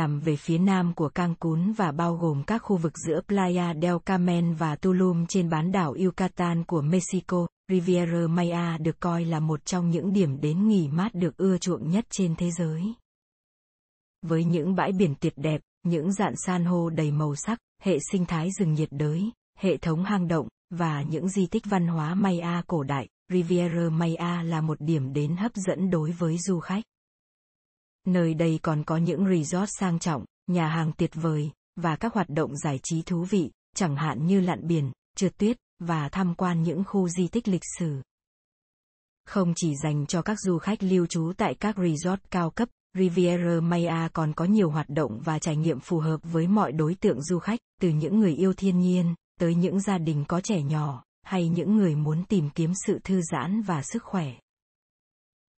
nằm về phía nam của Cancún và bao gồm các khu vực giữa Playa del Carmen và Tulum trên bán đảo Yucatan của Mexico, Riviera Maya được coi là một trong những điểm đến nghỉ mát được ưa chuộng nhất trên thế giới. Với những bãi biển tuyệt đẹp, những dạn san hô đầy màu sắc, hệ sinh thái rừng nhiệt đới, hệ thống hang động, và những di tích văn hóa Maya cổ đại, Riviera Maya là một điểm đến hấp dẫn đối với du khách. Nơi đây còn có những resort sang trọng, nhà hàng tuyệt vời, và các hoạt động giải trí thú vị, chẳng hạn như lặn biển, trượt tuyết, và tham quan những khu di tích lịch sử. Không chỉ dành cho các du khách lưu trú tại các resort cao cấp, Riviera Maya còn có nhiều hoạt động và trải nghiệm phù hợp với mọi đối tượng du khách, từ những người yêu thiên nhiên, tới những gia đình có trẻ nhỏ, hay những người muốn tìm kiếm sự thư giãn và sức khỏe.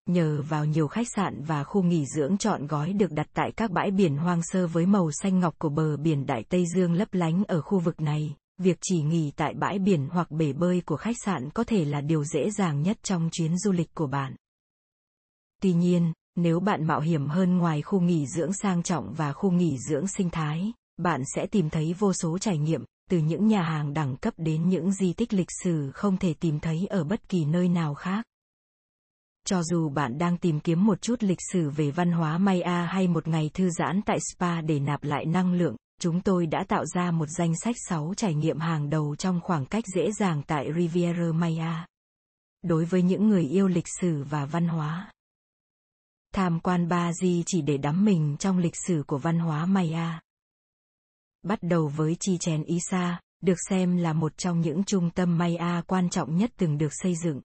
Nhờ vào nhiều khách sạn và khu nghỉ dưỡng trọn gói được đặt tại các bãi biển hoang sơ với màu xanh ngọc của bờ biển Đại Tây Dương lấp lánh ở khu vực này, việc chỉ nghỉ tại bãi biển hoặc bể bơi của khách sạn có thể là điều dễ dàng nhất trong chuyến du lịch của bạn. Tuy nhiên, nếu bạn mạo hiểm hơn ngoài khu nghỉ dưỡng sang trọng và khu nghỉ dưỡng sinh thái, bạn sẽ tìm thấy vô số trải nghiệm, từ những nhà hàng đẳng cấp đến những di tích lịch sử không thể tìm thấy ở bất kỳ nơi nào khác. Cho dù bạn đang tìm kiếm một chút lịch sử về văn hóa Maya hay một ngày thư giãn tại spa để nạp lại năng lượng, chúng tôi đã tạo ra một danh sách 6 trải nghiệm hàng đầu trong khoảng cách dễ dàng tại Riviera Maya. Đối với những người yêu lịch sử và văn hóa. Tham quan Ba Di chỉ để đắm mình trong lịch sử của văn hóa Maya. Bắt đầu với chi chén Isa, được xem là một trong những trung tâm Maya quan trọng nhất từng được xây dựng.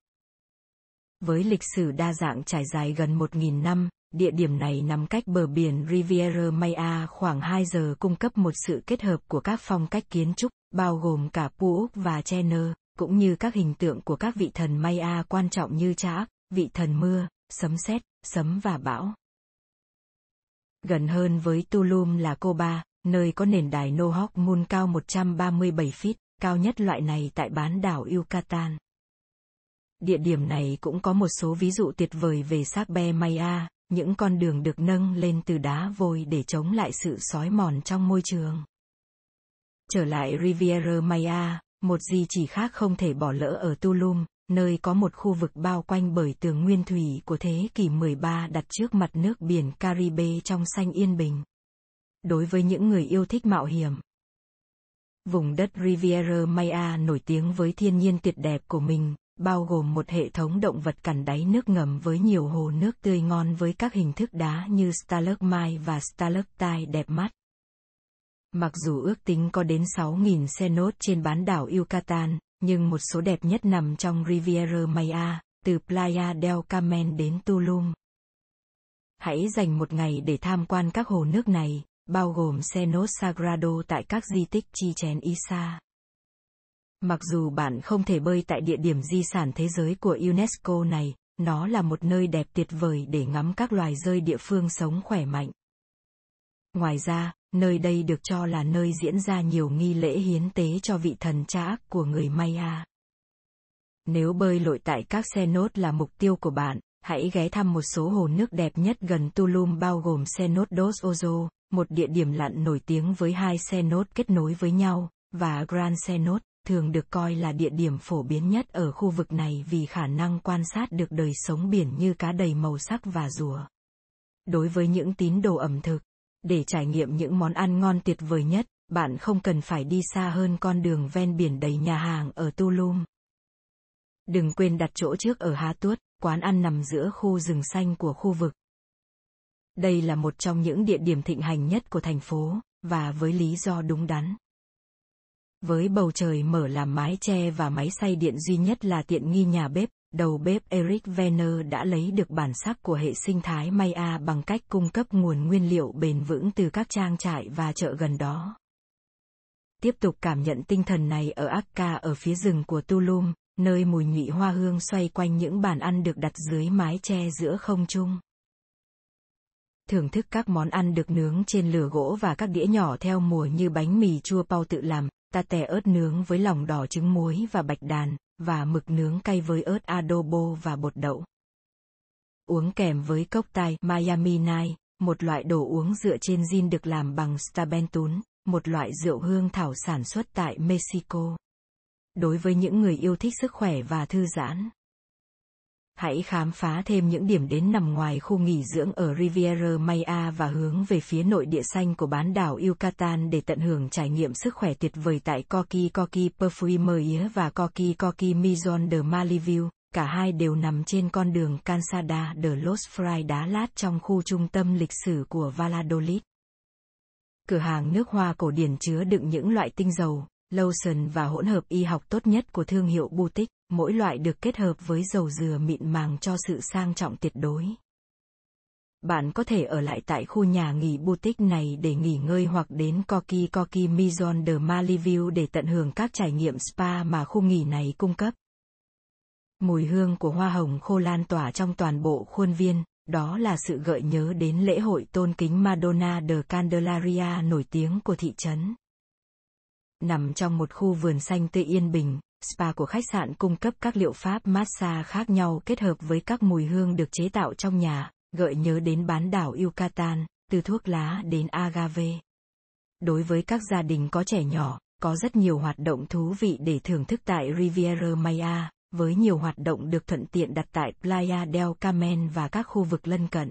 Với lịch sử đa dạng trải dài gần 1.000 năm, địa điểm này nằm cách bờ biển Riviera Maya khoảng 2 giờ cung cấp một sự kết hợp của các phong cách kiến trúc, bao gồm cả Puuc và Chener, cũng như các hình tượng của các vị thần Maya quan trọng như Cha vị thần mưa, sấm sét, sấm và bão. Gần hơn với Tulum là Coba, nơi có nền đài Nohok Moon cao 137 feet, cao nhất loại này tại bán đảo Yucatan. Địa điểm này cũng có một số ví dụ tuyệt vời về xác be Maya, những con đường được nâng lên từ đá vôi để chống lại sự sói mòn trong môi trường. Trở lại Riviera Maya, một di chỉ khác không thể bỏ lỡ ở Tulum, nơi có một khu vực bao quanh bởi tường nguyên thủy của thế kỷ 13 đặt trước mặt nước biển Caribe trong xanh yên bình. Đối với những người yêu thích mạo hiểm, vùng đất Riviera Maya nổi tiếng với thiên nhiên tuyệt đẹp của mình, bao gồm một hệ thống động vật cằn đáy nước ngầm với nhiều hồ nước tươi ngon với các hình thức đá như stalagmite và stalactite đẹp mắt. Mặc dù ước tính có đến 6.000 cenote trên bán đảo Yucatan, nhưng một số đẹp nhất nằm trong Riviera Maya, từ Playa del Carmen đến Tulum. Hãy dành một ngày để tham quan các hồ nước này, bao gồm Senos Sagrado tại các di tích chi chén Isa. Mặc dù bạn không thể bơi tại địa điểm di sản thế giới của UNESCO này, nó là một nơi đẹp tuyệt vời để ngắm các loài rơi địa phương sống khỏe mạnh. Ngoài ra, nơi đây được cho là nơi diễn ra nhiều nghi lễ hiến tế cho vị thần cha ác của người Maya. Nếu bơi lội tại các xe nốt là mục tiêu của bạn, hãy ghé thăm một số hồ nước đẹp nhất gần Tulum bao gồm Cenote dos Ozo, một địa điểm lặn nổi tiếng với hai xe nốt kết nối với nhau, và Grand Cenote thường được coi là địa điểm phổ biến nhất ở khu vực này vì khả năng quan sát được đời sống biển như cá đầy màu sắc và rùa. Đối với những tín đồ ẩm thực, để trải nghiệm những món ăn ngon tuyệt vời nhất, bạn không cần phải đi xa hơn con đường ven biển đầy nhà hàng ở Tulum. Đừng quên đặt chỗ trước ở Há Tuốt, quán ăn nằm giữa khu rừng xanh của khu vực. Đây là một trong những địa điểm thịnh hành nhất của thành phố, và với lý do đúng đắn. Với bầu trời mở làm mái che và máy xay điện duy nhất là tiện nghi nhà bếp, đầu bếp Eric Venner đã lấy được bản sắc của hệ sinh thái Maya bằng cách cung cấp nguồn nguyên liệu bền vững từ các trang trại và chợ gần đó. Tiếp tục cảm nhận tinh thần này ở Akka ở phía rừng của Tulum, nơi mùi nhụy hoa hương xoay quanh những bàn ăn được đặt dưới mái che giữa không trung. Thưởng thức các món ăn được nướng trên lửa gỗ và các đĩa nhỏ theo mùa như bánh mì chua pau tự làm, tate ớt nướng với lòng đỏ trứng muối và bạch đàn, và mực nướng cay với ớt adobo và bột đậu. Uống kèm với cốc tai Miami Night, một loại đồ uống dựa trên gin được làm bằng Stabentun, một loại rượu hương thảo sản xuất tại Mexico. Đối với những người yêu thích sức khỏe và thư giãn, Hãy khám phá thêm những điểm đến nằm ngoài khu nghỉ dưỡng ở Riviera Maya và hướng về phía nội địa xanh của bán đảo Yucatan để tận hưởng trải nghiệm sức khỏe tuyệt vời tại Coqui Coqui Perfumeria và Coqui Coqui Mizon de Maliview. Cả hai đều nằm trên con đường Cansada de los Fray Đá Lát trong khu trung tâm lịch sử của Valladolid. Cửa hàng nước hoa cổ điển chứa đựng những loại tinh dầu, lotion và hỗn hợp y học tốt nhất của thương hiệu boutique, mỗi loại được kết hợp với dầu dừa mịn màng cho sự sang trọng tuyệt đối. Bạn có thể ở lại tại khu nhà nghỉ boutique này để nghỉ ngơi hoặc đến Koki Koki Mizon de Maliview để tận hưởng các trải nghiệm spa mà khu nghỉ này cung cấp. Mùi hương của hoa hồng khô lan tỏa trong toàn bộ khuôn viên, đó là sự gợi nhớ đến lễ hội tôn kính Madonna de Candelaria nổi tiếng của thị trấn. Nằm trong một khu vườn xanh tươi yên bình, spa của khách sạn cung cấp các liệu pháp massage khác nhau kết hợp với các mùi hương được chế tạo trong nhà, gợi nhớ đến bán đảo Yucatan, từ thuốc lá đến agave. Đối với các gia đình có trẻ nhỏ, có rất nhiều hoạt động thú vị để thưởng thức tại Riviera Maya, với nhiều hoạt động được thuận tiện đặt tại Playa del Carmen và các khu vực lân cận.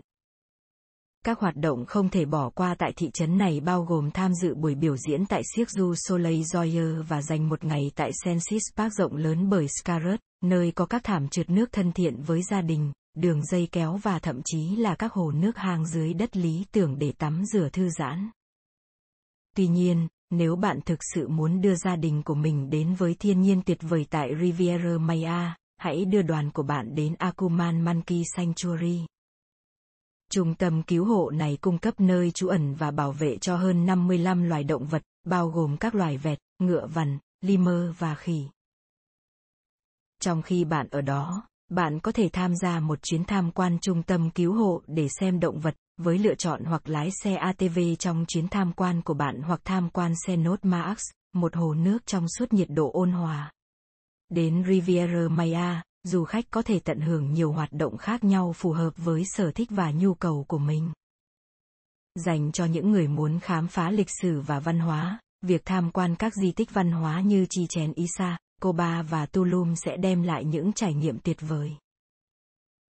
Các hoạt động không thể bỏ qua tại thị trấn này bao gồm tham dự buổi biểu diễn tại Cirque du Soleil Joyeux và dành một ngày tại Sensis Park rộng lớn bởi Scarlet, nơi có các thảm trượt nước thân thiện với gia đình, đường dây kéo và thậm chí là các hồ nước hang dưới đất lý tưởng để tắm rửa thư giãn. Tuy nhiên, nếu bạn thực sự muốn đưa gia đình của mình đến với thiên nhiên tuyệt vời tại Riviera Maya, hãy đưa đoàn của bạn đến Akuman Monkey Sanctuary. Trung tâm cứu hộ này cung cấp nơi trú ẩn và bảo vệ cho hơn 55 loài động vật, bao gồm các loài vẹt, ngựa vằn, lemur và khỉ. Trong khi bạn ở đó, bạn có thể tham gia một chuyến tham quan trung tâm cứu hộ để xem động vật, với lựa chọn hoặc lái xe ATV trong chuyến tham quan của bạn hoặc tham quan xe nốt Max, một hồ nước trong suốt nhiệt độ ôn hòa. Đến Riviera Maya, du khách có thể tận hưởng nhiều hoạt động khác nhau phù hợp với sở thích và nhu cầu của mình. Dành cho những người muốn khám phá lịch sử và văn hóa, việc tham quan các di tích văn hóa như Chichen isa Coba và Tulum sẽ đem lại những trải nghiệm tuyệt vời.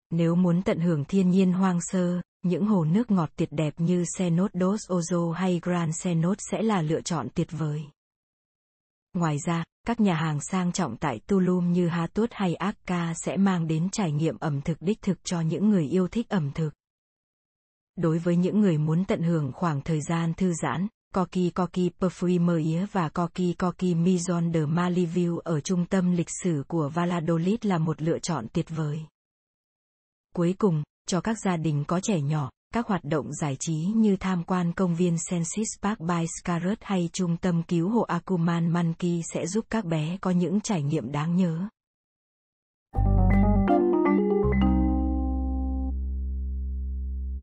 Nếu muốn tận hưởng thiên nhiên hoang sơ, những hồ nước ngọt tuyệt đẹp như Senos dos Ozo hay Gran Senos sẽ là lựa chọn tuyệt vời. Ngoài ra, các nhà hàng sang trọng tại Tulum như Hatut hay Akka sẽ mang đến trải nghiệm ẩm thực đích thực cho những người yêu thích ẩm thực. Đối với những người muốn tận hưởng khoảng thời gian thư giãn, Koki Koki Perfumerie và Koki Koki Maison de Maliville ở trung tâm lịch sử của Valladolid là một lựa chọn tuyệt vời. Cuối cùng, cho các gia đình có trẻ nhỏ, các hoạt động giải trí như tham quan công viên Sensis Park by Scarlet hay trung tâm cứu hộ Akuman Monkey sẽ giúp các bé có những trải nghiệm đáng nhớ.